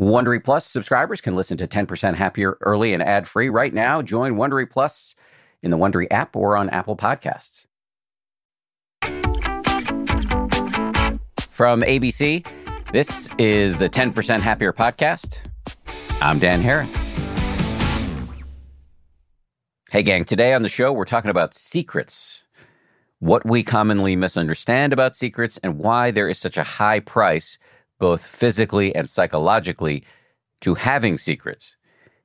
Wondery Plus subscribers can listen to 10% Happier early and ad free right now. Join Wondery Plus in the Wondery app or on Apple Podcasts. From ABC, this is the 10% Happier podcast. I'm Dan Harris. Hey, gang, today on the show, we're talking about secrets, what we commonly misunderstand about secrets, and why there is such a high price, both physically and psychologically, to having secrets.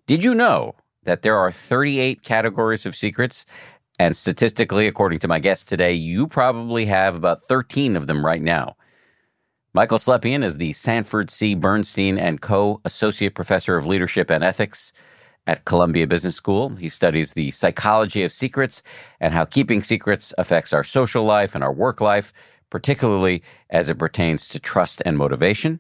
Did you know that there are 38 categories of secrets? And statistically, according to my guest today, you probably have about 13 of them right now. Michael Slepian is the Sanford C. Bernstein and Co. Associate Professor of Leadership and Ethics at Columbia Business School. He studies the psychology of secrets and how keeping secrets affects our social life and our work life, particularly as it pertains to trust and motivation.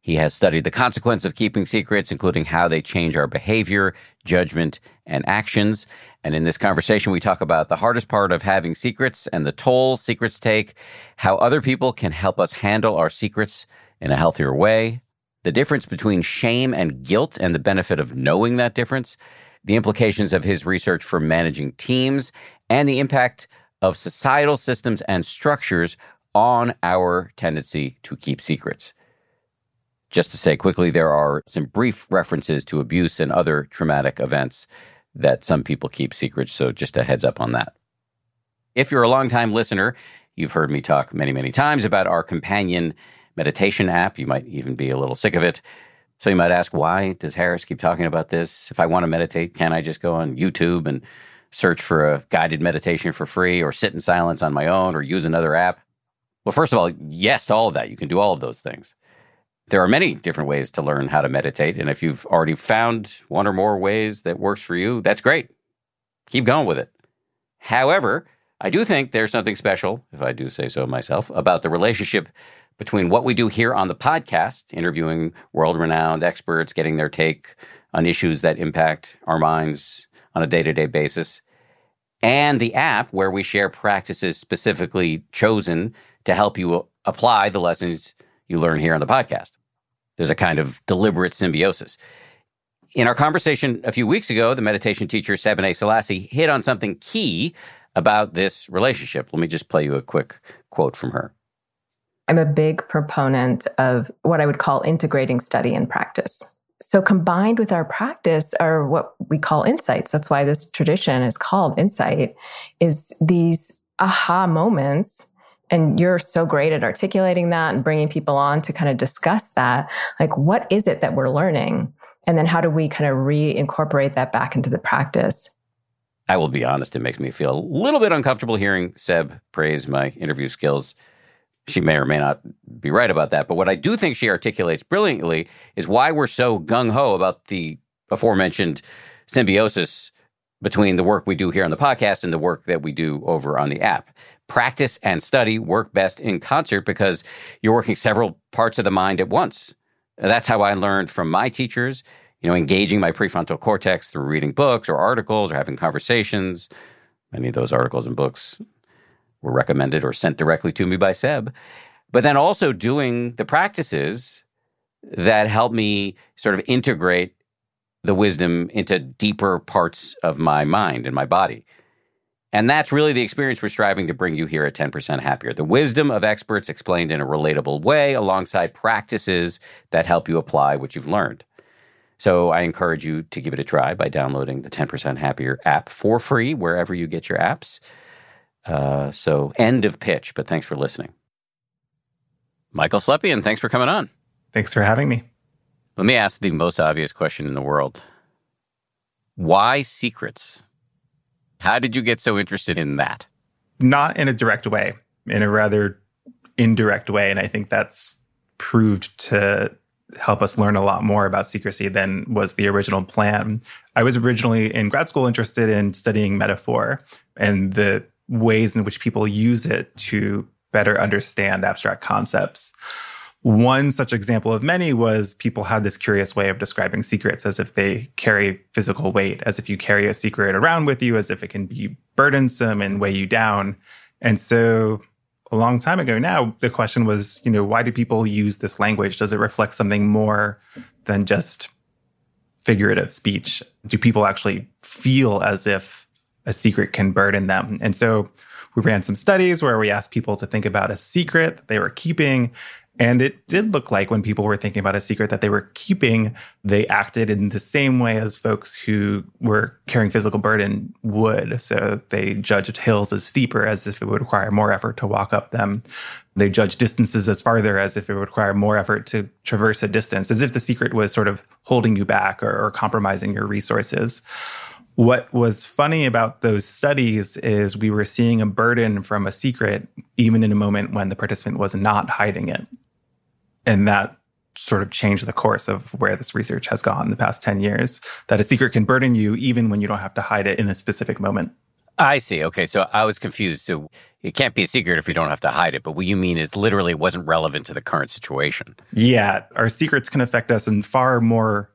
He has studied the consequence of keeping secrets, including how they change our behavior, judgment, and actions. And in this conversation, we talk about the hardest part of having secrets and the toll secrets take, how other people can help us handle our secrets in a healthier way, the difference between shame and guilt and the benefit of knowing that difference, the implications of his research for managing teams, and the impact of societal systems and structures on our tendency to keep secrets. Just to say quickly, there are some brief references to abuse and other traumatic events that some people keep secrets, so just a heads up on that. If you're a longtime listener, you've heard me talk many, many times about our companion meditation app. You might even be a little sick of it. So you might ask, why does Harris keep talking about this? If I want to meditate, can I just go on YouTube and search for a guided meditation for free or sit in silence on my own or use another app? Well, first of all, yes to all of that. You can do all of those things. There are many different ways to learn how to meditate. And if you've already found one or more ways that works for you, that's great. Keep going with it. However, I do think there's something special, if I do say so myself, about the relationship between what we do here on the podcast, interviewing world renowned experts, getting their take on issues that impact our minds on a day to day basis, and the app where we share practices specifically chosen to help you apply the lessons you learn here on the podcast. There's a kind of deliberate symbiosis. In our conversation a few weeks ago, the meditation teacher Sebene Selassie hit on something key about this relationship. Let me just play you a quick quote from her. I'm a big proponent of what I would call integrating study and practice. So, combined with our practice are what we call insights. That's why this tradition is called insight, is these aha moments. And you're so great at articulating that and bringing people on to kind of discuss that. Like, what is it that we're learning? And then how do we kind of reincorporate that back into the practice? I will be honest, it makes me feel a little bit uncomfortable hearing Seb praise my interview skills she may or may not be right about that. But what I do think she articulates brilliantly is why we're so gung ho about the aforementioned symbiosis between the work we do here on the podcast and the work that we do over on the app. Practice and study work best in concert because you're working several parts of the mind at once. That's how I learned from my teachers, you know, engaging my prefrontal cortex through reading books or articles or having conversations. Many of those articles and books were recommended or sent directly to me by Seb. But then also doing the practices that help me sort of integrate the wisdom into deeper parts of my mind and my body. And that's really the experience we're striving to bring you here at 10% Happier. The wisdom of experts explained in a relatable way alongside practices that help you apply what you've learned. So I encourage you to give it a try by downloading the 10% Happier app for free wherever you get your apps. Uh, so, end of pitch, but thanks for listening. Michael Slepian, thanks for coming on. Thanks for having me. Let me ask the most obvious question in the world Why secrets? How did you get so interested in that? Not in a direct way, in a rather indirect way. And I think that's proved to help us learn a lot more about secrecy than was the original plan. I was originally in grad school interested in studying metaphor and the ways in which people use it to better understand abstract concepts. One such example of many was people had this curious way of describing secrets as if they carry physical weight, as if you carry a secret around with you, as if it can be burdensome and weigh you down. And so a long time ago now, the question was, you know, why do people use this language? Does it reflect something more than just figurative speech? Do people actually feel as if a secret can burden them? And so we ran some studies where we asked people to think about a secret that they were keeping and it did look like when people were thinking about a secret that they were keeping, they acted in the same way as folks who were carrying physical burden would. So they judged hills as steeper as if it would require more effort to walk up them. They judged distances as farther as if it would require more effort to traverse a distance, as if the secret was sort of holding you back or, or compromising your resources. What was funny about those studies is we were seeing a burden from a secret, even in a moment when the participant was not hiding it. And that sort of changed the course of where this research has gone in the past 10 years that a secret can burden you even when you don't have to hide it in a specific moment. I see. Okay. So I was confused. So it can't be a secret if you don't have to hide it. But what you mean is literally it wasn't relevant to the current situation. Yeah. Our secrets can affect us in far more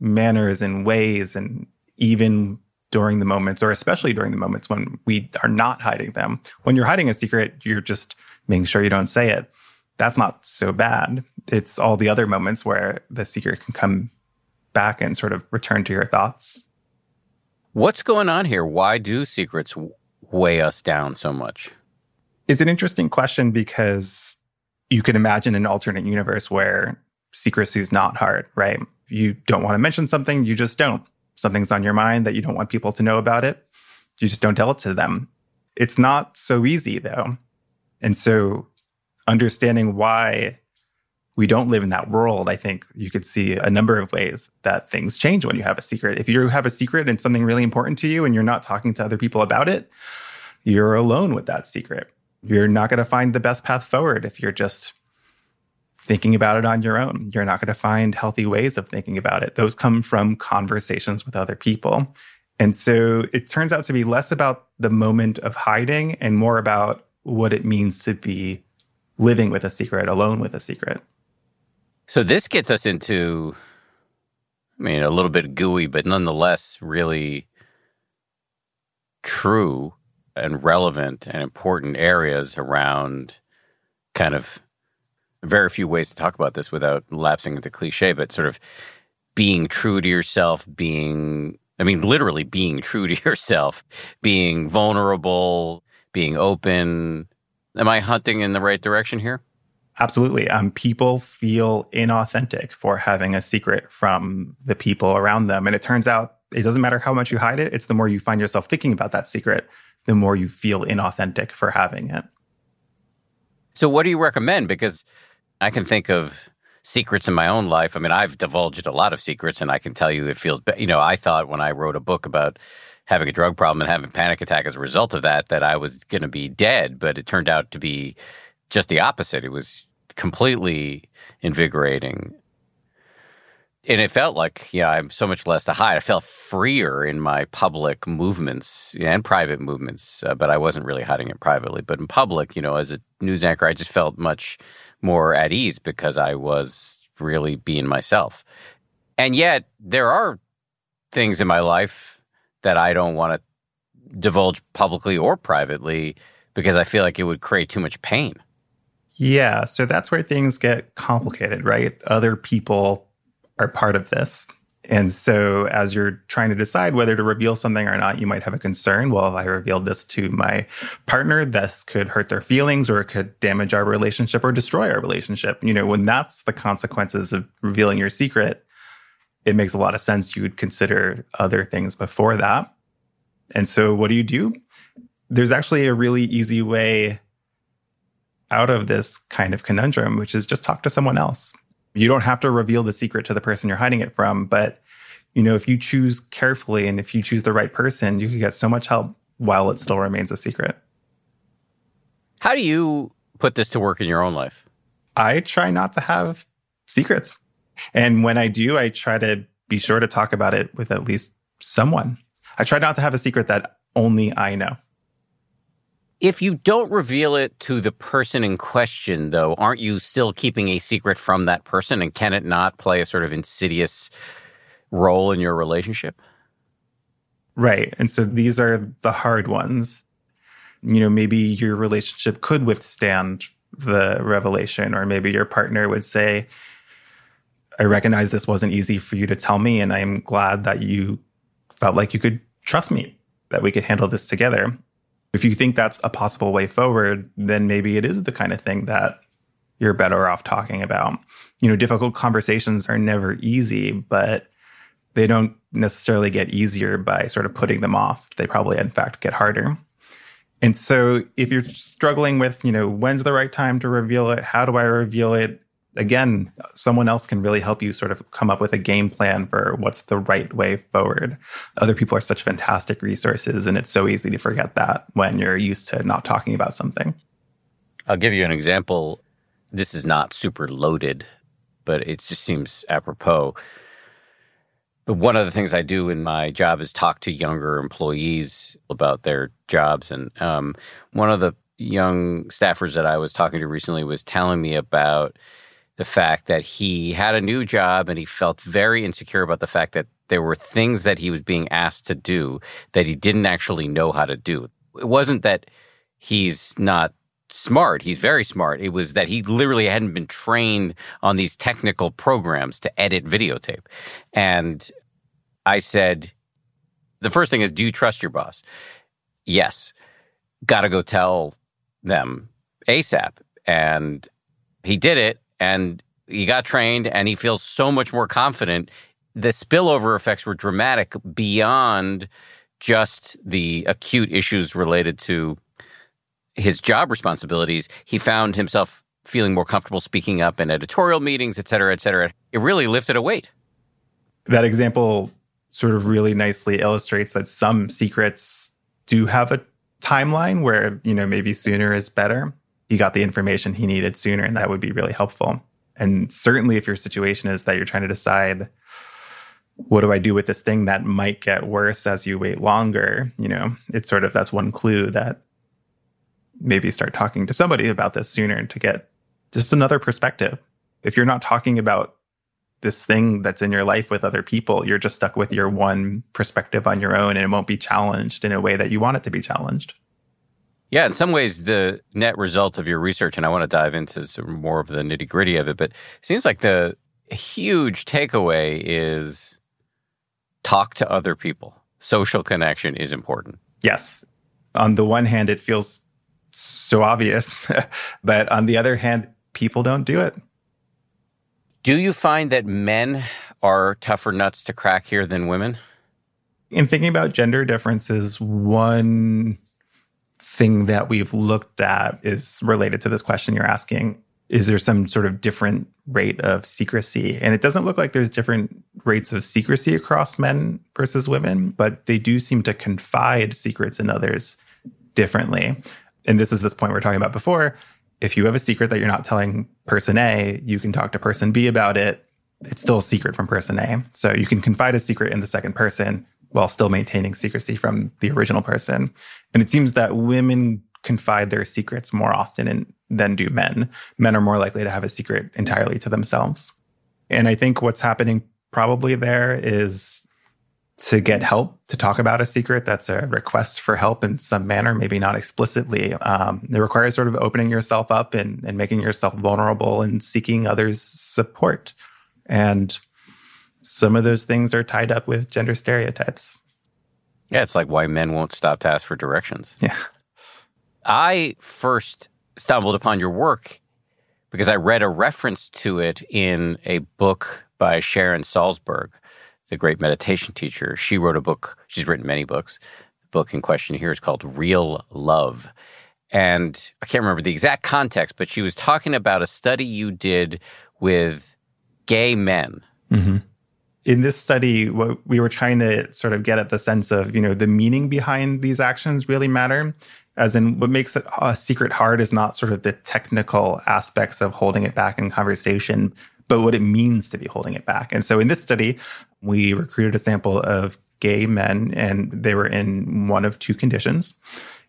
manners and ways. And even during the moments, or especially during the moments when we are not hiding them. When you're hiding a secret, you're just making sure you don't say it that's not so bad. It's all the other moments where the secret can come back and sort of return to your thoughts. What's going on here? Why do secrets weigh us down so much? It's an interesting question because you can imagine an alternate universe where secrecy is not hard, right? You don't want to mention something, you just don't. Something's on your mind that you don't want people to know about it, you just don't tell it to them. It's not so easy though. And so understanding why we don't live in that world, I think you could see a number of ways that things change when you have a secret. If you have a secret and something really important to you and you're not talking to other people about it, you're alone with that secret. You're not going to find the best path forward if you're just thinking about it on your own. You're not going to find healthy ways of thinking about it. Those come from conversations with other people. And so it turns out to be less about the moment of hiding and more about what it means to be living with a secret, alone with a secret. So this gets us into, I mean, a little bit gooey, but nonetheless really true and relevant and important areas around kind of very few ways to talk about this without lapsing into cliche, but sort of being true to yourself, being, I mean, literally being true to yourself, being vulnerable, being open, Am I hunting in the right direction here? Absolutely. Um, people feel inauthentic for having a secret from the people around them. And it turns out it doesn't matter how much you hide it, it's the more you find yourself thinking about that secret, the more you feel inauthentic for having it. So, what do you recommend? Because I can think of secrets in my own life. I mean, I've divulged a lot of secrets, and I can tell you it feels, you know, I thought when I wrote a book about having a drug problem and having panic attack as a result of that that I was going to be dead, but it turned out to be just the opposite. It was completely invigorating. And it felt like, yeah, I'm so much less to hide. I felt freer in my public movements and private movements, uh, but I wasn't really hiding it privately. But in public, you know, as a news anchor, I just felt much more at ease because I was really being myself. And yet, there are things in my life that I don't want to divulge publicly or privately because I feel like it would create too much pain. Yeah. So that's where things get complicated, right? Other people are part of this. And so, as you're trying to decide whether to reveal something or not, you might have a concern. Well, if I revealed this to my partner, this could hurt their feelings or it could damage our relationship or destroy our relationship. You know, when that's the consequences of revealing your secret, it makes a lot of sense you would consider other things before that. And so, what do you do? There's actually a really easy way out of this kind of conundrum, which is just talk to someone else. You don't have to reveal the secret to the person you're hiding it from, but you know, if you choose carefully and if you choose the right person, you can get so much help while it still remains a secret. How do you put this to work in your own life? I try not to have secrets. And when I do, I try to be sure to talk about it with at least someone. I try not to have a secret that only I know. If you don't reveal it to the person in question, though, aren't you still keeping a secret from that person? And can it not play a sort of insidious role in your relationship? Right. And so these are the hard ones. You know, maybe your relationship could withstand the revelation, or maybe your partner would say, I recognize this wasn't easy for you to tell me, and I'm glad that you felt like you could trust me, that we could handle this together. If you think that's a possible way forward, then maybe it is the kind of thing that you're better off talking about. You know, difficult conversations are never easy, but they don't necessarily get easier by sort of putting them off. They probably, in fact, get harder. And so if you're struggling with, you know, when's the right time to reveal it? How do I reveal it? Again, someone else can really help you sort of come up with a game plan for what's the right way forward. Other people are such fantastic resources, and it's so easy to forget that when you're used to not talking about something. I'll give you an example. This is not super loaded, but it just seems apropos. But one of the things I do in my job is talk to younger employees about their jobs. And um, one of the young staffers that I was talking to recently was telling me about the fact that he had a new job and he felt very insecure about the fact that there were things that he was being asked to do that he didn't actually know how to do. It wasn't that he's not smart. He's very smart. It was that he literally hadn't been trained on these technical programs to edit videotape. And I said, the first thing is, do you trust your boss? Yes. Got to go tell them ASAP. And he did it and he got trained and he feels so much more confident. The spillover effects were dramatic beyond just the acute issues related to his job responsibilities. He found himself feeling more comfortable speaking up in editorial meetings, et cetera, et cetera. It really lifted a weight. That example sort of really nicely illustrates that some secrets do have a timeline where, you know, maybe sooner is better. He got the information he needed sooner, and that would be really helpful. And certainly, if your situation is that you're trying to decide, what do I do with this thing that might get worse as you wait longer? You know, it's sort of that's one clue that maybe start talking to somebody about this sooner to get just another perspective. If you're not talking about this thing that's in your life with other people, you're just stuck with your one perspective on your own and it won't be challenged in a way that you want it to be challenged. Yeah, in some ways, the net result of your research, and I want to dive into some more of the nitty gritty of it, but it seems like the huge takeaway is talk to other people. Social connection is important. Yes. On the one hand, it feels so obvious, but on the other hand, people don't do it. Do you find that men are tougher nuts to crack here than women? In thinking about gender differences, one thing that we've looked at is related to this question you're asking. Is there some sort of different rate of secrecy? And it doesn't look like there's different rates of secrecy across men versus women, but they do seem to confide secrets in others differently. And this is this point we are talking about before if you have a secret that you're not telling person A, you can talk to person B about it. It's still a secret from person A. So you can confide a secret in the second person while still maintaining secrecy from the original person. And it seems that women confide their secrets more often in, than do men. Men are more likely to have a secret entirely to themselves. And I think what's happening probably there is to get help to talk about a secret that's a request for help in some manner, maybe not explicitly. Um, it requires sort of opening yourself up and, and making yourself vulnerable and seeking others' support. And some of those things are tied up with gender stereotypes. Yeah, it's like why men won't stop to ask for directions. Yeah. I first stumbled upon your work because I read a reference to it in a book by Sharon Salzberg the great meditation teacher, she wrote a book. She's written many books. The book in question here is called Real Love. And I can't remember the exact context, but she was talking about a study you did with gay men. Mm-hmm. In this study, what we were trying to sort of get at the sense of, you know, the meaning behind these actions really matter. As in, what makes it a secret hard is not sort of the technical aspects of holding it back in conversation, but what it means to be holding it back. And so in this study, we recruited a sample of gay men, and they were in one of two conditions.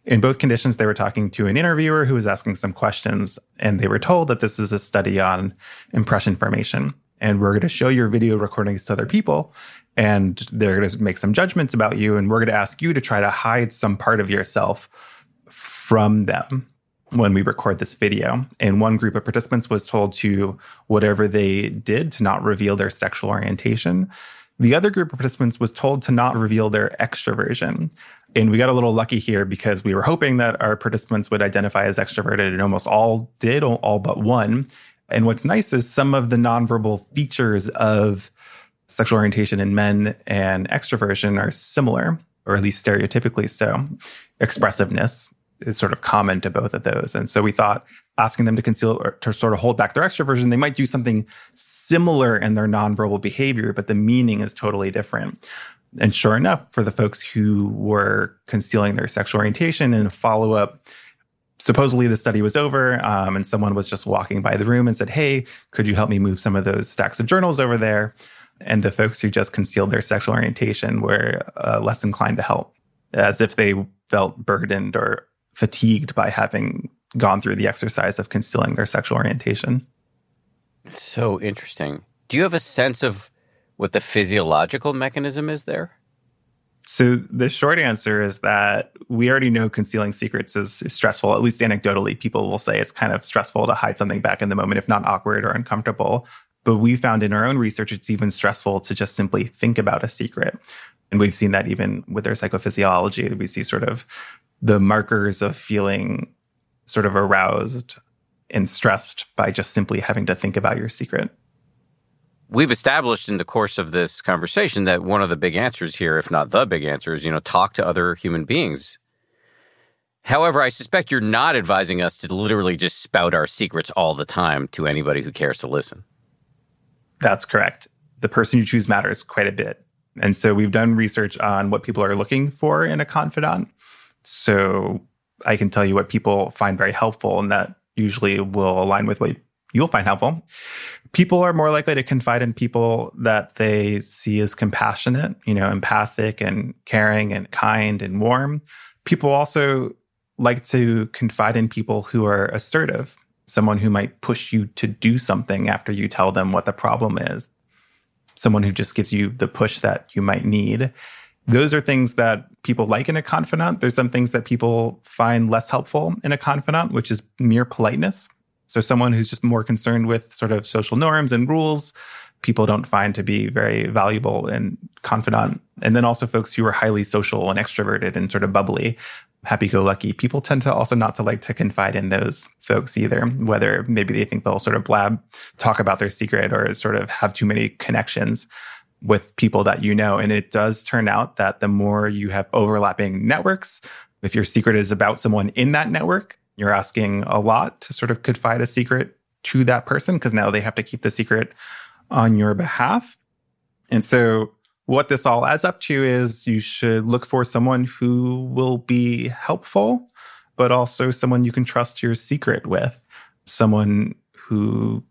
In both conditions, they were talking to an interviewer who was asking some questions, and they were told that this is a study on impression formation. And we're going to show your video recordings to other people, and they're going to make some judgments about you. And we're going to ask you to try to hide some part of yourself from them. when we record this video. And one group of participants was told to, whatever they did, to not reveal their sexual orientation. The other group of participants was told to not reveal their extroversion. And we got a little lucky here because we were hoping that our participants would identify as extroverted, and almost all did, all but one. And what's nice is some of the nonverbal features of sexual orientation in men and extroversion are similar, or at least stereotypically so. Expressiveness, is sort of common to both of those. And so we thought asking them to conceal or to sort of hold back their extroversion, they might do something similar in their nonverbal behavior, but the meaning is totally different. And sure enough, for the folks who were concealing their sexual orientation in a follow up, supposedly the study was over um, and someone was just walking by the room and said, Hey, could you help me move some of those stacks of journals over there? And the folks who just concealed their sexual orientation were uh, less inclined to help, as if they felt burdened or fatigued by having gone through the exercise of concealing their sexual orientation. So interesting. Do you have a sense of what the physiological mechanism is there? So the short answer is that we already know concealing secrets is stressful. At least anecdotally, people will say it's kind of stressful to hide something back in the moment, if not awkward or uncomfortable. But we found in our own research, it's even stressful to just simply think about a secret. And we've seen that even with our psychophysiology. We see sort of the markers of feeling sort of aroused and stressed by just simply having to think about your secret. We've established in the course of this conversation that one of the big answers here, if not the big answer, is, you know, talk to other human beings. However, I suspect you're not advising us to literally just spout our secrets all the time to anybody who cares to listen. That's correct. The person you choose matters quite a bit. And so we've done research on what people are looking for in a confidant. So I can tell you what people find very helpful, and that usually will align with what you'll find helpful. People are more likely to confide in people that they see as compassionate, you know, empathic and caring and kind and warm. People also like to confide in people who are assertive, someone who might push you to do something after you tell them what the problem is, someone who just gives you the push that you might need those are things that people like in a confidant. There's some things that people find less helpful in a confidant, which is mere politeness. So someone who's just more concerned with sort of social norms and rules, people don't find to be very valuable in confidant. And then also folks who are highly social and extroverted and sort of bubbly, happy-go-lucky. People tend to also not to like to confide in those folks either, whether maybe they think they'll sort of blab, talk about their secret or sort of have too many connections with people that you know. And it does turn out that the more you have overlapping networks, if your secret is about someone in that network, you're asking a lot to sort of confide a secret to that person because now they have to keep the secret on your behalf. And so what this all adds up to is you should look for someone who will be helpful, but also someone you can trust your secret with, someone who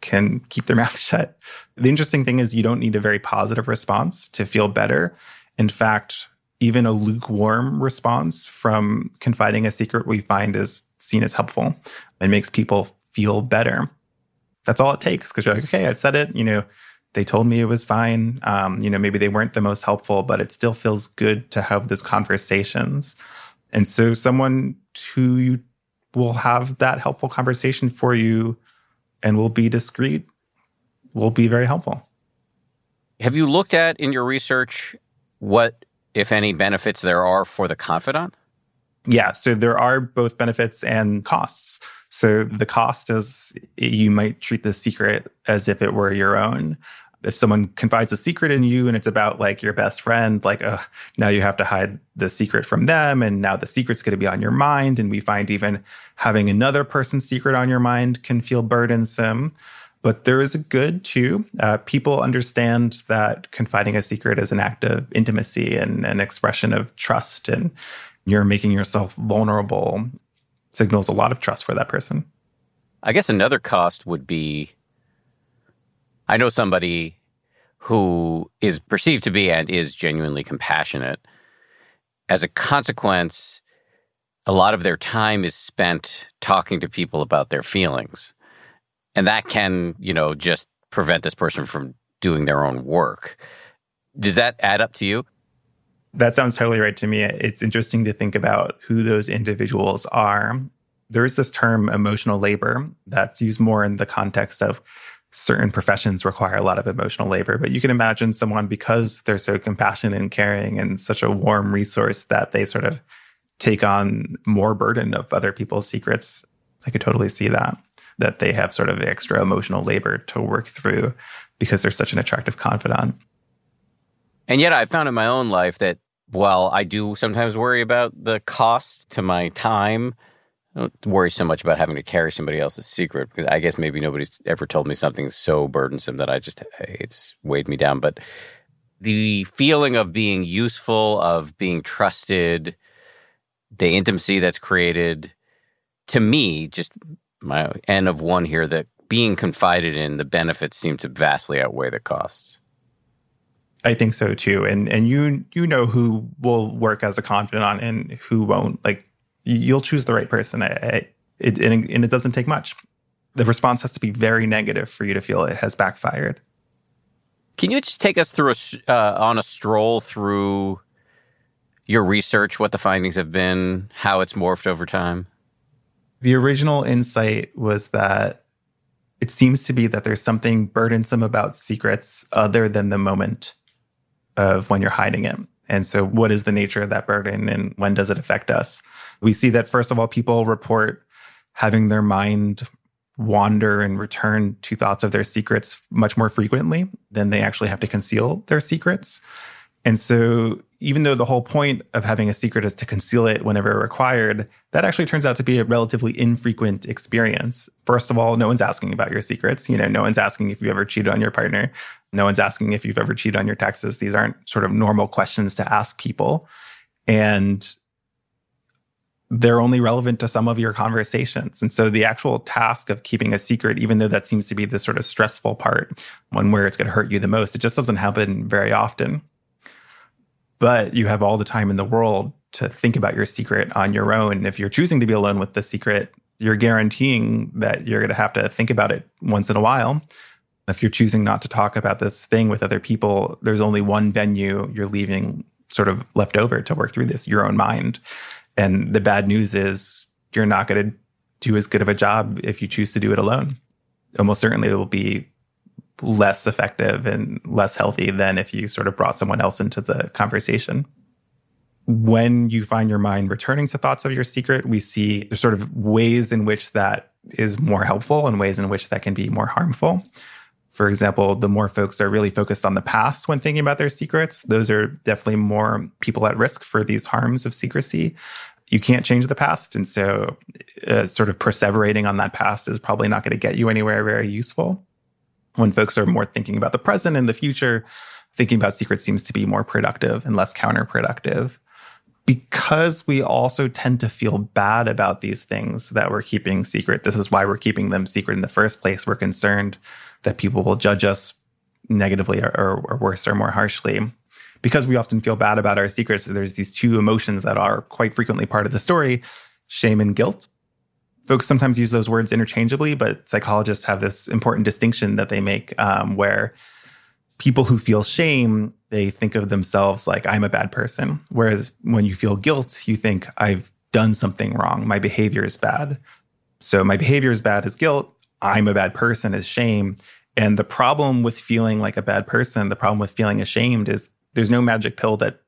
can keep their mouth shut. The interesting thing is, you don't need a very positive response to feel better. In fact, even a lukewarm response from confiding a secret we find is seen as helpful and makes people feel better. That's all it takes because you're like, okay, I've said it. You know, they told me it was fine. Um, you know, maybe they weren't the most helpful, but it still feels good to have those conversations. And so, someone who you will have that helpful conversation for you and will be discreet will be very helpful. Have you looked at in your research what, if any, benefits there are for the confidant? Yeah, so there are both benefits and costs. So the cost is you might treat the secret as if it were your own if someone confides a secret in you and it's about like your best friend, like, uh, now you have to hide the secret from them. And now the secret's going to be on your mind. And we find even having another person's secret on your mind can feel burdensome. But there is a good too. Uh, people understand that confiding a secret is an act of intimacy and an expression of trust. And you're making yourself vulnerable signals a lot of trust for that person. I guess another cost would be I know somebody who is perceived to be and is genuinely compassionate. As a consequence, a lot of their time is spent talking to people about their feelings. And that can, you know, just prevent this person from doing their own work. Does that add up to you? That sounds totally right to me. It's interesting to think about who those individuals are. there is this term emotional labor that's used more in the context of certain professions require a lot of emotional labor. But you can imagine someone, because they're so compassionate and caring and such a warm resource that they sort of take on more burden of other people's secrets. I could totally see that, that they have sort of extra emotional labor to work through because they're such an attractive confidant. And yet I found in my own life that while I do sometimes worry about the cost to my time, I don't worry so much about having to carry somebody else's secret because I guess maybe nobody's ever told me something so burdensome that I just it's weighed me down. But the feeling of being useful, of being trusted, the intimacy that's created to me, just my N of one here, that being confided in, the benefits seem to vastly outweigh the costs. I think so too. And and you you know who will work as a confidant and who won't. Like you'll choose the right person. I, I, it, and, and it doesn't take much. The response has to be very negative for you to feel it has backfired. Can you just take us through a uh, on a stroll through your research, what the findings have been, how it's morphed over time? The original insight was that it seems to be that there's something burdensome about secrets other than the moment of when you're hiding it. And so, what is the nature of that burden and when does it affect us? We see that, first of all, people report having their mind wander and return to thoughts of their secrets much more frequently than they actually have to conceal their secrets. And so, even though the whole point of having a secret is to conceal it whenever required, that actually turns out to be a relatively infrequent experience. First of all, no one's asking about your secrets. You know, no one's asking if you ever cheated on your partner. No one's asking if you've ever cheated on your taxes. These aren't sort of normal questions to ask people. And they're only relevant to some of your conversations. And so the actual task of keeping a secret, even though that seems to be the sort of stressful part, one where it's going to hurt you the most, it just doesn't happen very often. But you have all the time in the world to think about your secret on your own. If you're choosing to be alone with the secret, you're guaranteeing that you're going to have to think about it once in a while. If you're choosing not to talk about this thing with other people, there's only one venue you're leaving sort of left over to work through this, your own mind. And the bad news is you're not going to do as good of a job if you choose to do it alone. Almost certainly it will be less effective and less healthy than if you sort of brought someone else into the conversation. When you find your mind returning to thoughts of your secret, we see there's sort of ways in which that is more helpful and ways in which that can be more harmful. For example, the more folks are really focused on the past when thinking about their secrets, those are definitely more people at risk for these harms of secrecy. You can't change the past. And so, uh, sort of perseverating on that past is probably not going to get you anywhere very useful. When folks are more thinking about the present and the future, thinking about secrets seems to be more productive and less counterproductive because we also tend to feel bad about these things that we're keeping secret. This is why we're keeping them secret in the first place. We're concerned that people will judge us negatively or, or, or worse or more harshly. Because we often feel bad about our secrets, there's these two emotions that are quite frequently part of the story shame and guilt. Folks sometimes use those words interchangeably, but psychologists have this important distinction that they make um, where people who feel shame, they think of themselves like, I'm a bad person. Whereas when you feel guilt, you think, I've done something wrong. My behavior is bad. So my behavior is bad as guilt. I'm a bad person is shame. And the problem with feeling like a bad person, the problem with feeling ashamed is there's no magic pill that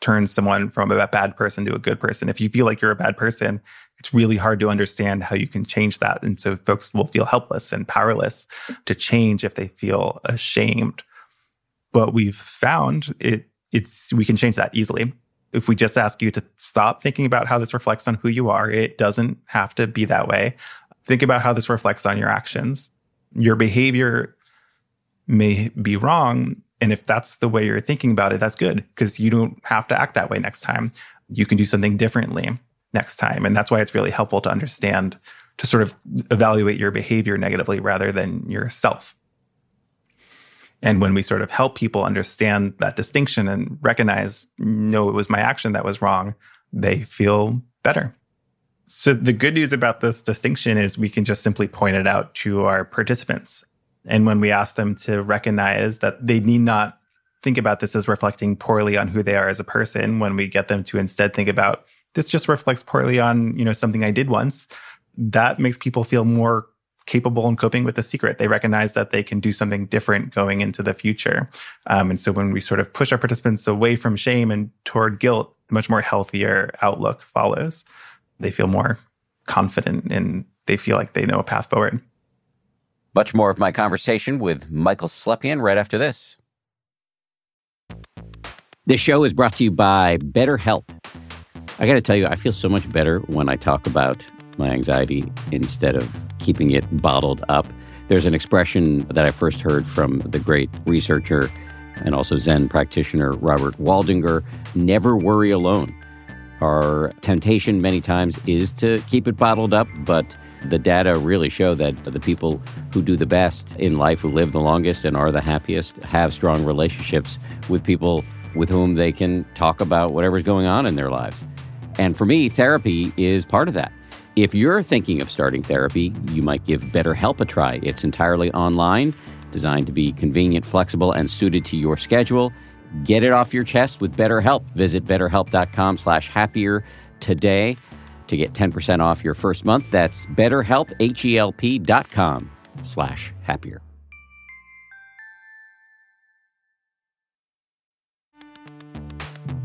turns someone from a bad person to a good person. If you feel like you're a bad person, it's really hard to understand how you can change that. And so folks will feel helpless and powerless to change if they feel ashamed. But we've found it it's we can change that easily. If we just ask you to stop thinking about how this reflects on who you are, it doesn't have to be that way. Think about how this reflects on your actions. Your behavior may be wrong. And if that's the way you're thinking about it, that's good because you don't have to act that way next time. You can do something differently next time. And that's why it's really helpful to understand, to sort of evaluate your behavior negatively rather than yourself. And when we sort of help people understand that distinction and recognize, no, it was my action that was wrong, they feel better. So the good news about this distinction is we can just simply point it out to our participants. And when we ask them to recognize that they need not think about this as reflecting poorly on who they are as a person, when we get them to instead think about this just reflects poorly on, you know, something I did once, that makes people feel more capable in coping with the secret. They recognize that they can do something different going into the future. Um, and so when we sort of push our participants away from shame and toward guilt, a much more healthier outlook follows. They feel more confident and they feel like they know a path forward. Much more of my conversation with Michael Slepian right after this. This show is brought to you by BetterHelp. I got to tell you, I feel so much better when I talk about my anxiety instead of keeping it bottled up. There's an expression that I first heard from the great researcher and also Zen practitioner Robert Waldinger never worry alone. Our temptation many times is to keep it bottled up, but the data really show that the people who do the best in life, who live the longest and are the happiest, have strong relationships with people with whom they can talk about whatever's going on in their lives. And for me, therapy is part of that. If you're thinking of starting therapy, you might give BetterHelp a try. It's entirely online, designed to be convenient, flexible, and suited to your schedule. Get it off your chest with BetterHelp. Visit betterhelp.com slash happier today to get 10% off your first month. That's betterhelp, H-E-L-P dot com slash happier.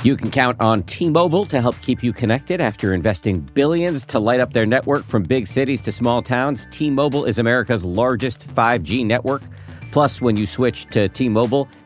You can count on T-Mobile to help keep you connected after investing billions to light up their network from big cities to small towns. T-Mobile is America's largest 5G network. Plus, when you switch to T-Mobile,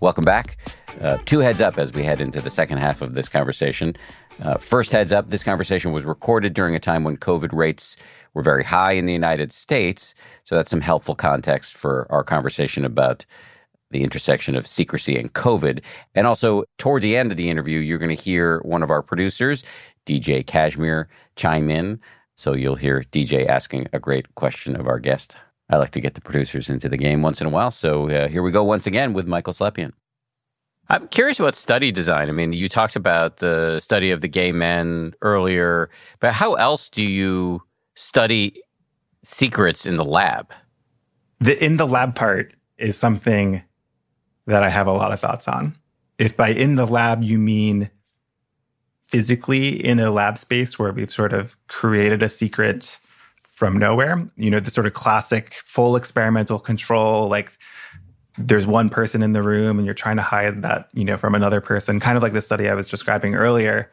Welcome back. Uh, two heads up as we head into the second half of this conversation. Uh, first heads up this conversation was recorded during a time when COVID rates were very high in the United States. So that's some helpful context for our conversation about the intersection of secrecy and COVID. And also, toward the end of the interview, you're going to hear one of our producers, DJ Cashmere, chime in. So you'll hear DJ asking a great question of our guest. I like to get the producers into the game once in a while. So uh, here we go once again with Michael Slepian. I'm curious about study design. I mean, you talked about the study of the gay men earlier, but how else do you study secrets in the lab? The in the lab part is something that I have a lot of thoughts on. If by in the lab you mean physically in a lab space where we've sort of created a secret from nowhere, you know, the sort of classic full experimental control, like there's one person in the room and you're trying to hide that, you know, from another person, kind of like the study I was describing earlier.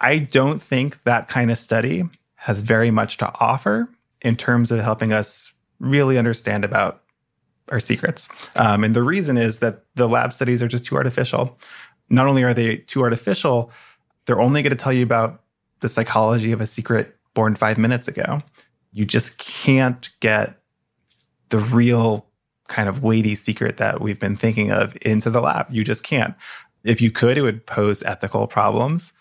I don't think that kind of study has very much to offer in terms of helping us really understand about our secrets. Um, and the reason is that the lab studies are just too artificial. Not only are they too artificial, they're only going to tell you about the psychology of a secret born five minutes ago. You just can't get the real kind of weighty secret that we've been thinking of into the lab. You just can't. If you could, it would pose ethical problems,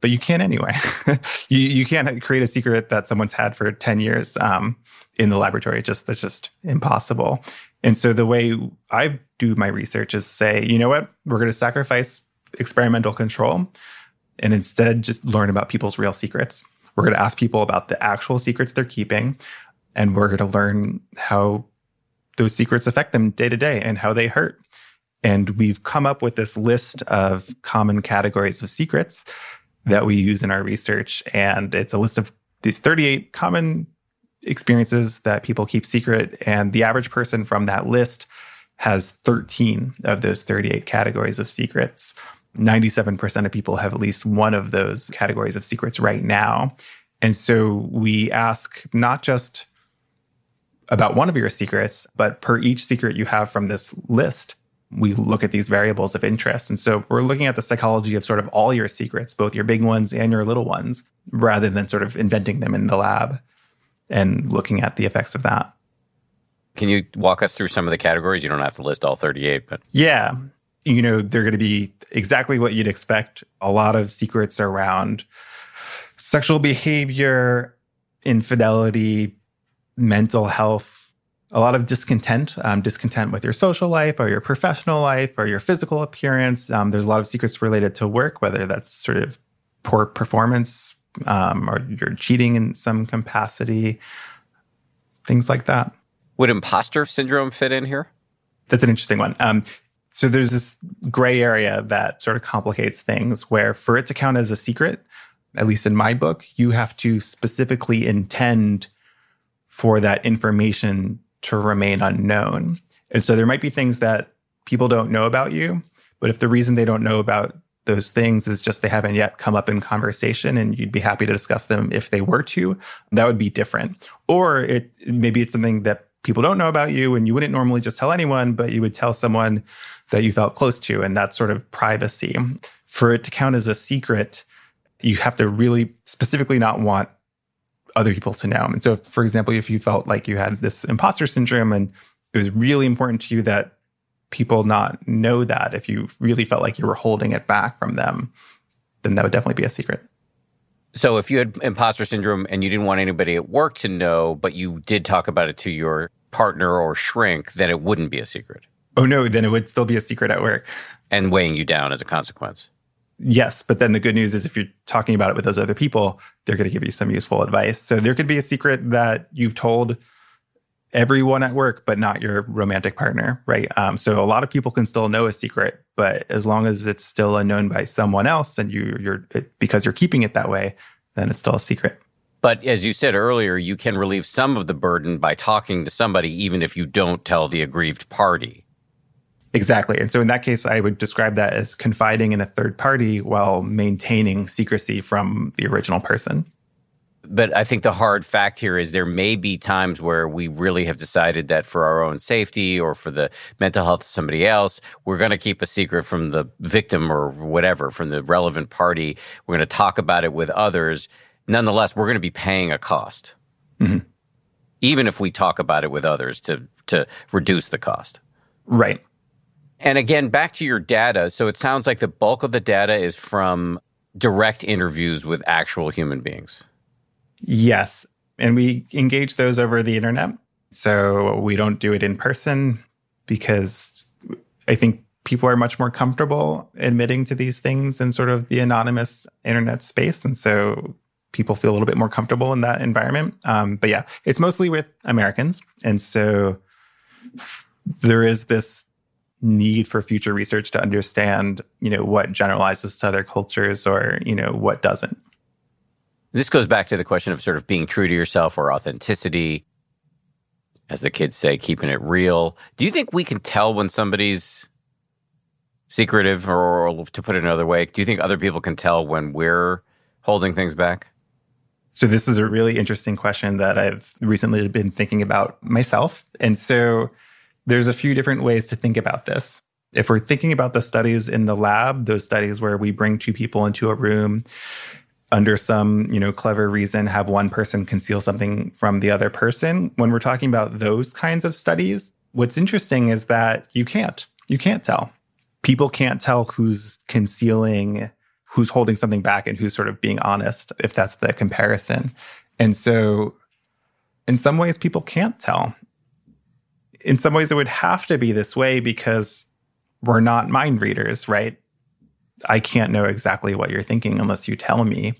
but you can't anyway. you you can't create a secret that someone's had for ten years um, in the laboratory. just that's just impossible. And so the way I do my research is say, you know what, we're going to sacrifice experimental control and instead just learn about people's real secrets. We're going to ask people about the actual secrets they're keeping, and we're going to learn how those secrets affect them day to day and how they hurt. And we've come up with this list of common categories of secrets that we use in our research. And it's a list of these 38 common experiences that people keep secret. And the average person from that list has 13 of those 38 categories of secrets. 97% of people have at least one of those categories of secrets right now. And so we ask not just about one of your secrets, but per each secret you have from this list, we look at these variables of interest. And so we're looking at the psychology of sort of all your secrets, both your big ones and your little ones, rather than sort of inventing them in the lab and looking at the effects of that. Can you walk us through some of the categories? You don't have to list all 38, but. Yeah. You know, they're going to be exactly what you'd expect. A lot of secrets around sexual behavior, infidelity, mental health, a lot of discontent, um, discontent with your social life or your professional life or your physical appearance. Um, there's a lot of secrets related to work, whether that's sort of poor performance um, or you're cheating in some capacity, things like that. Would imposter syndrome fit in here? That's an interesting one. Um, so there's this gray area that sort of complicates things where for it to count as a secret, at least in my book, you have to specifically intend for that information to remain unknown. And so there might be things that people don't know about you, but if the reason they don't know about those things is just they haven't yet come up in conversation and you'd be happy to discuss them if they were to, that would be different. Or it maybe it's something that people don't know about you and you wouldn't normally just tell anyone, but you would tell someone that you felt close to and that sort of privacy. For it to count as a secret, you have to really specifically not want other people to know. And so, if, for example, if you felt like you had this imposter syndrome and it was really important to you that people not know that, if you really felt like you were holding it back from them, then that would definitely be a secret. So, if you had imposter syndrome and you didn't want anybody at work to know, but you did talk about it to your partner or shrink, then it wouldn't be a secret. Oh no, then it would still be a secret at work. And weighing you down as a consequence. Yes, but then the good news is if you're talking about it with those other people, they're going to give you some useful advice. So there could be a secret that you've told everyone at work, but not your romantic partner, right? Um, so a lot of people can still know a secret, but as long as it's still unknown by someone else, and you, you're because you're keeping it that way, then it's still a secret. But as you said earlier, you can relieve some of the burden by talking to somebody, even if you don't tell the aggrieved party. Exactly. And so in that case, I would describe that as confiding in a third party while maintaining secrecy from the original person. But I think the hard fact here is there may be times where we really have decided that for our own safety or for the mental health of somebody else, we're going to keep a secret from the victim or whatever, from the relevant party. We're going to talk about it with others. Nonetheless, we're going to be paying a cost. Mm-hmm. Even if we talk about it with others to, to reduce the cost. Right. And again, back to your data. So it sounds like the bulk of the data is from direct interviews with actual human beings. Yes. And we engage those over the internet. So we don't do it in person because I think people are much more comfortable admitting to these things in sort of the anonymous internet space. And so people feel a little bit more comfortable in that environment. Um, but yeah, it's mostly with Americans. And so there is this need for future research to understand, you know, what generalizes to other cultures or, you know, what doesn't. This goes back to the question of sort of being true to yourself or authenticity. As the kids say, keeping it real. Do you think we can tell when somebody's secretive or, or to put it another way, do you think other people can tell when we're holding things back? So this is a really interesting question that I've recently been thinking about myself. And so there's a few different ways to think about this. If we're thinking about the studies in the lab, those studies where we bring two people into a room under some, you know, clever reason have one person conceal something from the other person, when we're talking about those kinds of studies, what's interesting is that you can't. You can't tell. People can't tell who's concealing, who's holding something back and who's sort of being honest if that's the comparison. And so in some ways people can't tell in some ways it would have to be this way because we're not mind readers, right? I can't know exactly what you're thinking unless you tell me.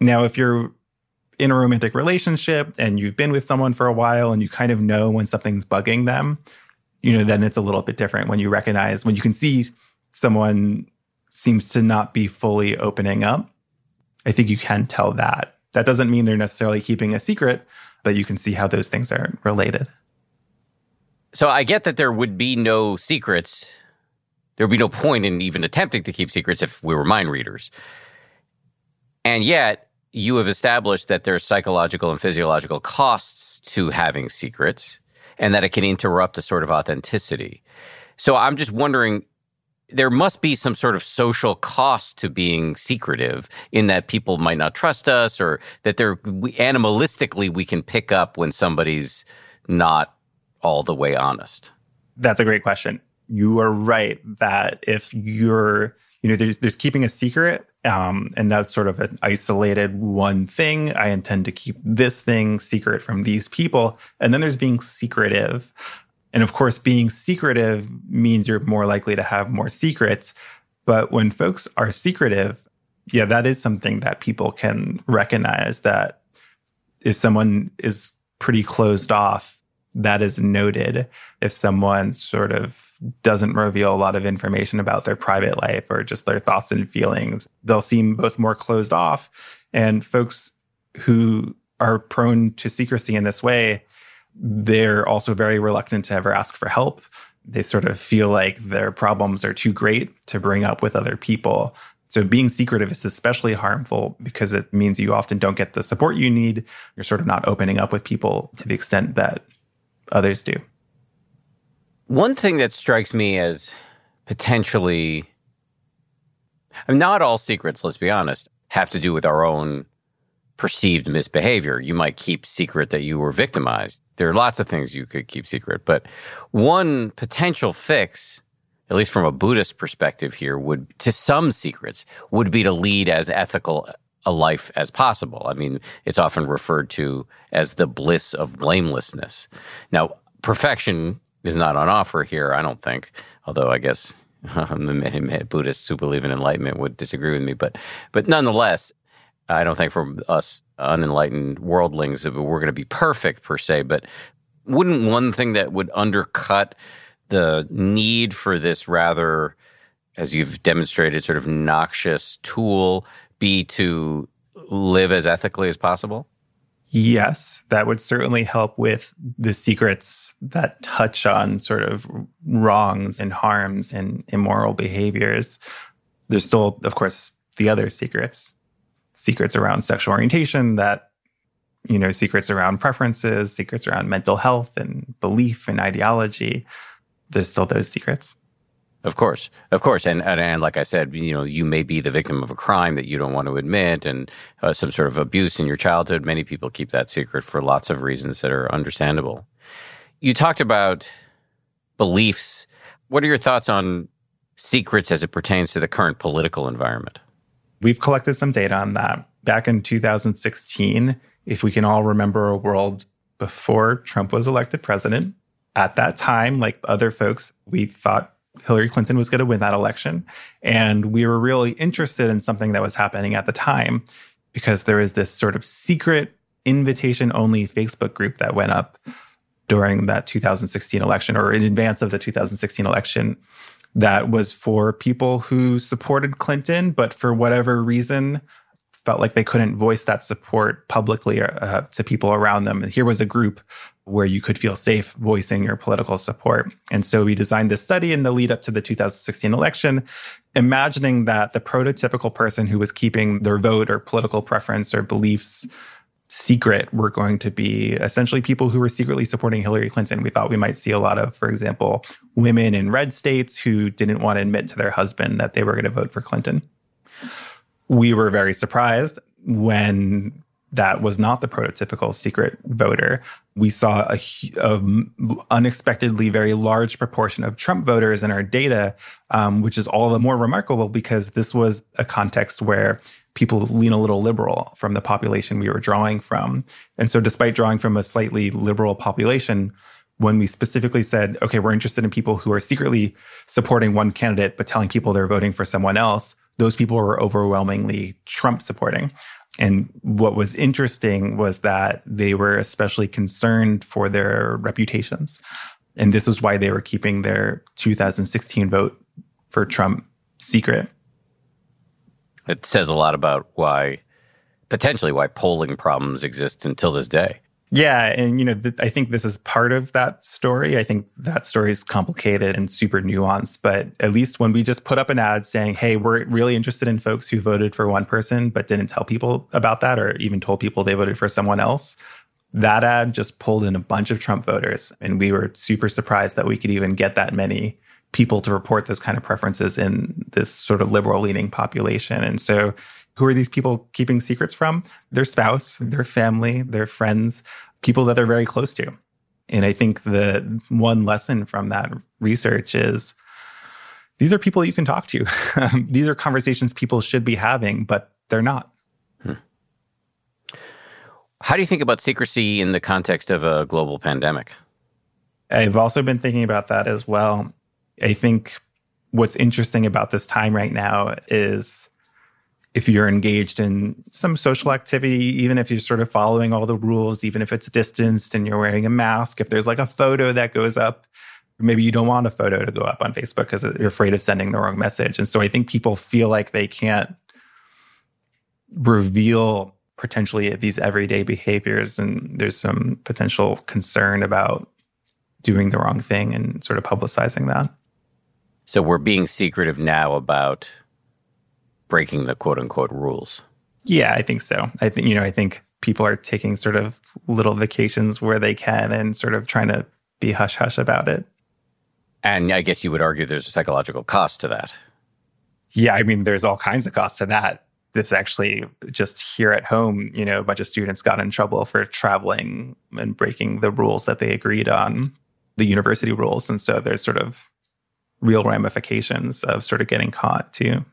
Now, if you're in a romantic relationship and you've been with someone for a while and you kind of know when something's bugging them, you know, then it's a little bit different when you recognize, when you can see someone seems to not be fully opening up. I think you can tell that. That doesn't mean they're necessarily keeping a secret, but you can see how those things are related. So I get that there would be no secrets. There would be no point in even attempting to keep secrets if we were mind readers. And yet, you have established that there are psychological and physiological costs to having secrets and that it can interrupt a sort of authenticity. So I'm just wondering there must be some sort of social cost to being secretive in that people might not trust us or that they're we, animalistically we can pick up when somebody's not all the way honest? That's a great question. You are right that if you're, you know, there's there's keeping a secret Um, and that's sort of an isolated one thing. I intend to keep this thing secret from these people. And then there's being secretive. And of course, being secretive means you're more likely to have more secrets. But when folks are secretive, yeah, that is something that people can recognize that if someone is pretty closed off, that is noted. If someone sort of doesn't reveal a lot of information about their private life or just their thoughts and feelings, they'll seem both more closed off. And folks who are prone to secrecy in this way, they're also very reluctant to ever ask for help. They sort of feel like their problems are too great to bring up with other people. So being secretive is especially harmful because it means you often don't get the support you need. You're sort of not opening up with people to the extent that others do. One thing that strikes me as potentially, I mean, not all secrets, let's be honest, have to do with our own perceived misbehavior. You might keep secret that you were victimized. There are lots of things you could keep secret, but one potential fix at least from a Buddhist perspective here, would to some secrets would be to lead as ethical a life as possible. I mean, it's often referred to as the bliss of blamelessness. Now, perfection is not on offer here, I don't think. Although I guess Buddhists who believe in enlightenment would disagree with me, but but nonetheless, I don't think for us unenlightened worldlings that we're going to be perfect per se. But wouldn't one thing that would undercut the need for this rather, as you've demonstrated, sort of noxious tool be to live as ethically as possible? Yes, that would certainly help with the secrets that touch on sort of wrongs and harms and immoral behaviors. There's still, of course, the other secrets, secrets around sexual orientation that, you know, secrets around preferences, secrets around mental health and belief and ideology there's still those secrets. Of course, of course, and, and, and like I said, you know, you may be the victim of a crime that you don't want to admit, and uh, some sort of abuse in your childhood. Many people keep that secret for lots of reasons that are understandable. You talked about beliefs. What are your thoughts on secrets as it pertains to the current political environment? We've collected some data on that. Back in 2016, if we can all remember a world before Trump was elected president, at that time, like other folks, we thought Hillary Clinton was going to win that election. And we were really interested in something that was happening at the time because there was this sort of secret invitation only Facebook group that went up during that 2016 election or in advance of the 2016 election that was for people who supported Clinton, but for whatever reason felt like they couldn't voice that support publicly uh, to people around them. And here was a group where you could feel safe voicing your political support. And so we designed this study in the lead up to the 2016 election, imagining that the prototypical person who was keeping their vote or political preference or beliefs secret were going to be essentially people who were secretly supporting Hillary Clinton. We thought we might see a lot of, for example, women in red states who didn't want to admit to their husband that they were going to vote for Clinton. We were very surprised when that was not the prototypical secret voter. We saw a, a unexpectedly very large proportion of Trump voters in our data, um, which is all the more remarkable because this was a context where people lean a little liberal from the population we were drawing from. And so, despite drawing from a slightly liberal population, when we specifically said, okay, we're interested in people who are secretly supporting one candidate, but telling people they're voting for someone else, those people were overwhelmingly Trump supporting. And what was interesting was that they were especially concerned for their reputations. And this is why they were keeping their 2016 vote for Trump secret. It says a lot about why, potentially, why polling problems exist until this day. Yeah, and you know, th- I think this is part of that story. I think that story is complicated and super nuanced, but at least when we just put up an ad saying, "Hey, we're really interested in folks who voted for one person but didn't tell people about that or even told people they voted for someone else," that ad just pulled in a bunch of Trump voters, and we were super surprised that we could even get that many people to report those kind of preferences in this sort of liberal leaning population. And so who are these people keeping secrets from? Their spouse, their family, their friends, people that they're very close to. And I think the one lesson from that research is these are people you can talk to. these are conversations people should be having, but they're not. Hmm. How do you think about secrecy in the context of a global pandemic? I've also been thinking about that as well. I think what's interesting about this time right now is if you're engaged in some social activity, even if you're sort of following all the rules, even if it's distanced and you're wearing a mask, if there's like a photo that goes up, maybe you don't want a photo to go up on Facebook because you're afraid of sending the wrong message. And so I think people feel like they can't reveal potentially these everyday behaviors. And there's some potential concern about doing the wrong thing and sort of publicizing that. So we're being secretive now about breaking the quote unquote rules. Yeah, I think so. I think, you know, I think people are taking sort of little vacations where they can and sort of trying to be hush hush about it. And I guess you would argue there's a psychological cost to that. Yeah, I mean, there's all kinds of costs to that. This actually just here at home, you know, a bunch of students got in trouble for traveling and breaking the rules that they agreed on, the university rules. And so there's sort of real ramifications of sort of getting caught too.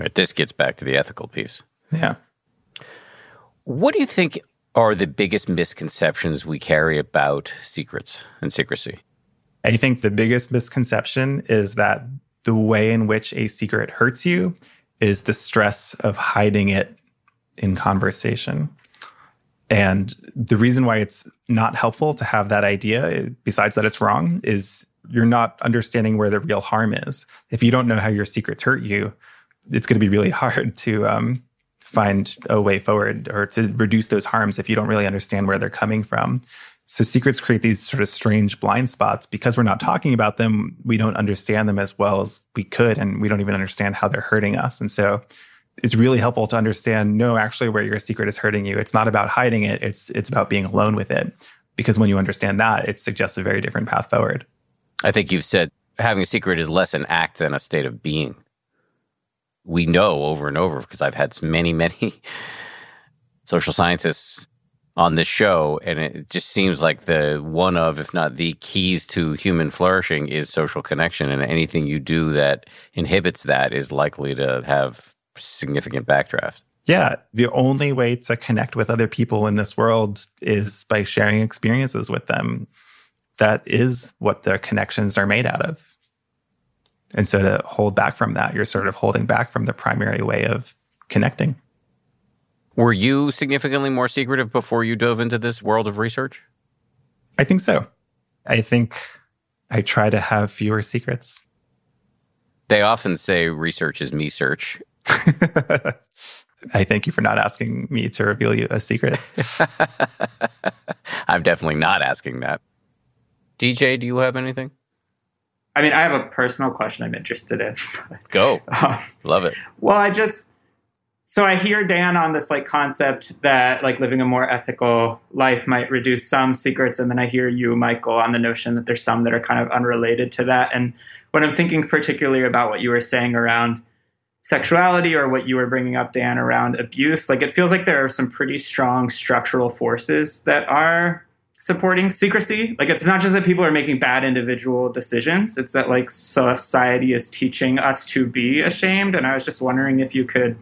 Right. This gets back to the ethical piece. Yeah. What do you think are the biggest misconceptions we carry about secrets and secrecy? I think the biggest misconception is that the way in which a secret hurts you is the stress of hiding it in conversation. And the reason why it's not helpful to have that idea, besides that it's wrong, is you're not understanding where the real harm is. If you don't know how your secrets hurt you, it's going to be really hard to um, find a way forward or to reduce those harms if you don't really understand where they're coming from. So secrets create these sort of strange blind spots because we're not talking about them. We don't understand them as well as we could, and we don't even understand how they're hurting us. And so it's really helpful to understand no, actually, where your secret is hurting you. It's not about hiding it. It's it's about being alone with it. Because when you understand that, it suggests a very different path forward. I think you've said having a secret is less an act than a state of being. We know over and over because I've had many, many social scientists on this show, and it just seems like the one of, if not the keys to human flourishing is social connection. And anything you do that inhibits that is likely to have significant backdraft. Yeah. The only way to connect with other people in this world is by sharing experiences with them that is what the connections are made out of. And so to hold back from that, you're sort of holding back from the primary way of connecting. Were you significantly more secretive before you dove into this world of research? I think so. I think I try to have fewer secrets. They often say research is me search. I thank you for not asking me to reveal you a secret. I'm definitely not asking that. DJ, do you have anything? I mean, I have a personal question I'm interested in. Go. Um, Love it. Well, I just so I hear Dan on this like concept that like living a more ethical life might reduce some secrets, and then I hear you, Michael, on the notion that there's some that are kind of unrelated to that. And when I'm thinking particularly about what you were saying around sexuality or what you were bringing up, Dan, around abuse, like it feels like there are some pretty strong structural forces that are supporting secrecy. Like it's not just that people are making bad individual decisions, it's that like society is teaching us to be ashamed. And I was just wondering if you could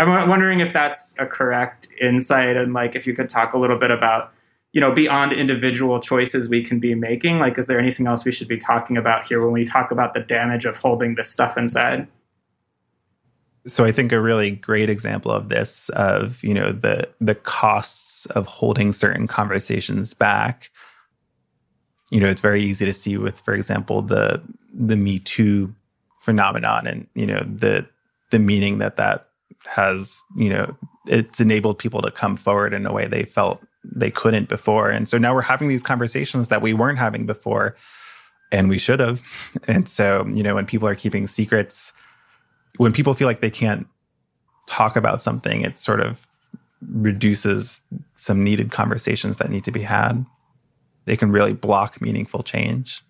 I'm wondering if that's a correct insight and like if you could talk a little bit about you know beyond individual choices we can be making like is there anything else we should be talking about here when we talk about the damage of holding this stuff inside so I think a really great example of this of you know the the costs of holding certain conversations back. You know, it's very easy to see with, for example, the the Me Too phenomenon, and you know the the meaning that that has. You know, it's enabled people to come forward in a way they felt they couldn't before, and so now we're having these conversations that we weren't having before, and we should have. And so, you know, when people are keeping secrets when people feel like they can't talk about something, it sort of reduces some needed conversations that need to be had. They can really block meaningful change.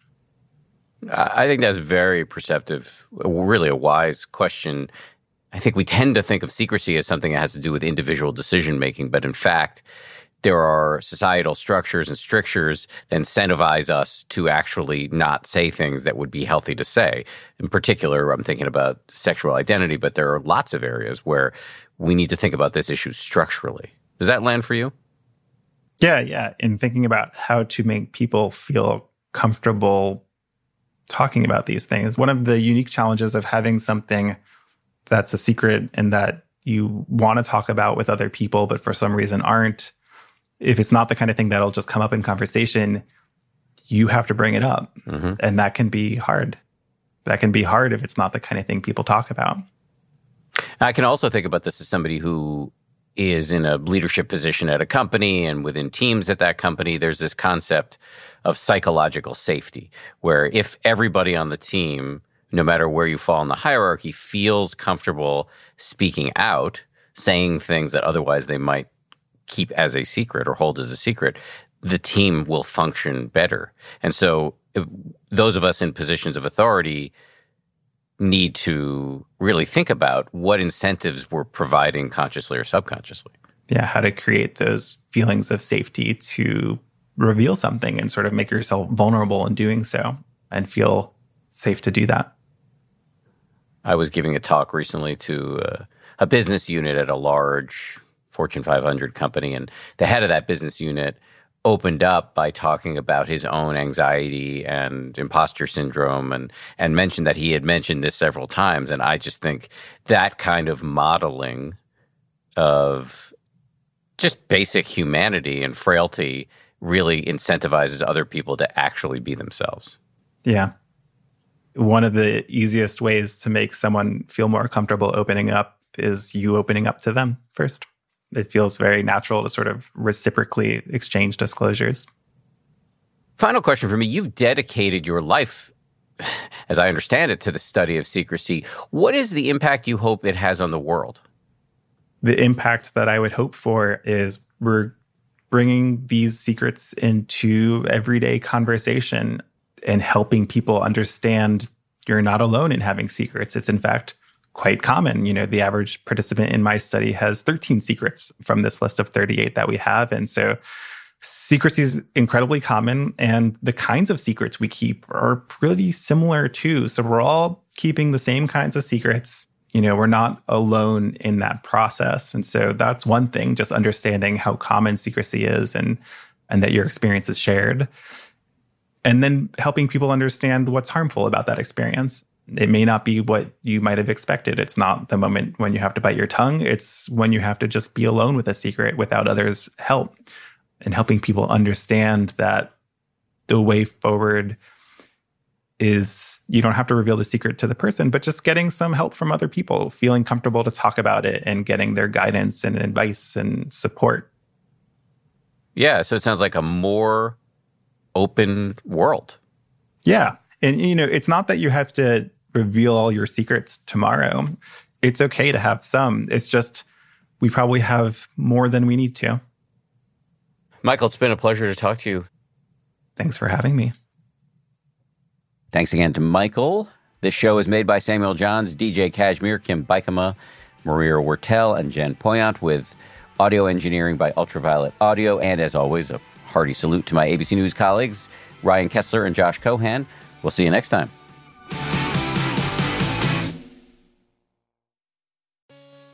I think that's very perceptive, really a wise question. I think we tend to think of secrecy as something that has to do with individual decision making, but in fact, there are societal structures and strictures that incentivize us to actually not say things that would be healthy to say. In particular, I'm thinking about sexual identity, but there are lots of areas where we need to think about this issue structurally. Does that land for you? Yeah, yeah. In thinking about how to make people feel comfortable talking about these things, one of the unique challenges of having something that's a secret and that you want to talk about with other people, but for some reason aren't, if it's not the kind of thing that'll just come up in conversation, you have to bring it up. Mm-hmm. And that can be hard. That can be hard if it's not the kind of thing people talk about. I can also think about this as somebody who is in a leadership position at a company and within teams at that company. There's this concept of psychological safety, where if everybody on the team, no matter where you fall in the hierarchy, feels comfortable speaking out, saying things that otherwise they might keep as a secret or hold as a secret, the team will function better. And so, those of us in positions of authority need to really think about what incentives we're providing consciously or subconsciously. Yeah, how to create those feelings of safety to reveal something and sort of make yourself vulnerable in doing so and feel safe to do that. I was giving a talk recently to uh, a business unit at a large Fortune 500 company, and the head of that business unit opened up by talking about his own anxiety and imposter syndrome and and mentioned that he had mentioned this several times and I just think that kind of modeling of just basic humanity and frailty really incentivizes other people to actually be themselves. Yeah. One of the easiest ways to make someone feel more comfortable opening up is you opening up to them first it feels very natural to sort of reciprocally exchange disclosures. Final question for me. You've dedicated your life, as I understand it, to the study of secrecy. What is the impact you hope it has on the world? The impact that I would hope for is we're bringing these secrets into everyday conversation and helping people understand you're not alone in having secrets. It's in fact quite common. You know, the average participant in my study has 13 secrets from this list of 38 that we have. And so secrecy is incredibly common and the kinds of secrets we keep are pretty similar too. So we're all keeping the same kinds of secrets. You know, we're not alone in that process. And so that's one thing, just understanding how common secrecy is and and that your experience is shared. And then helping people understand what's harmful about that experience it may not be what you might have expected. It's not the moment when you have to bite your tongue. It's when you have to just be alone with a secret without others' help and helping people understand that the way forward is you don't have to reveal the secret to the person, but just getting some help from other people, feeling comfortable to talk about it and getting their guidance and advice and support. Yeah. So it sounds like a more open world. Yeah. And, you know, it's not that you have to reveal all your secrets tomorrow. It's okay to have some. It's just we probably have more than we need to. Michael, it's been a pleasure to talk to you. Thanks for having me. Thanks again to Michael. This show is made by Samuel Johns, DJ Cashmere, Kim Bikama, Maria Wurttele, and Jen Poyant with audio engineering by Ultraviolet Audio. And as always, a hearty salute to my ABC News colleagues, Ryan Kessler and Josh Cohan. We'll see you next time.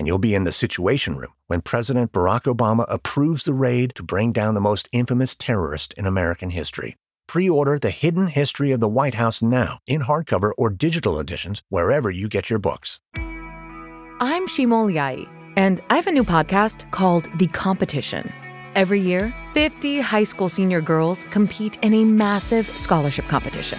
and you'll be in the Situation Room when President Barack Obama approves the raid to bring down the most infamous terrorist in American history. Pre order The Hidden History of the White House now in hardcover or digital editions wherever you get your books. I'm Shimol Yai, and I have a new podcast called The Competition. Every year, 50 high school senior girls compete in a massive scholarship competition.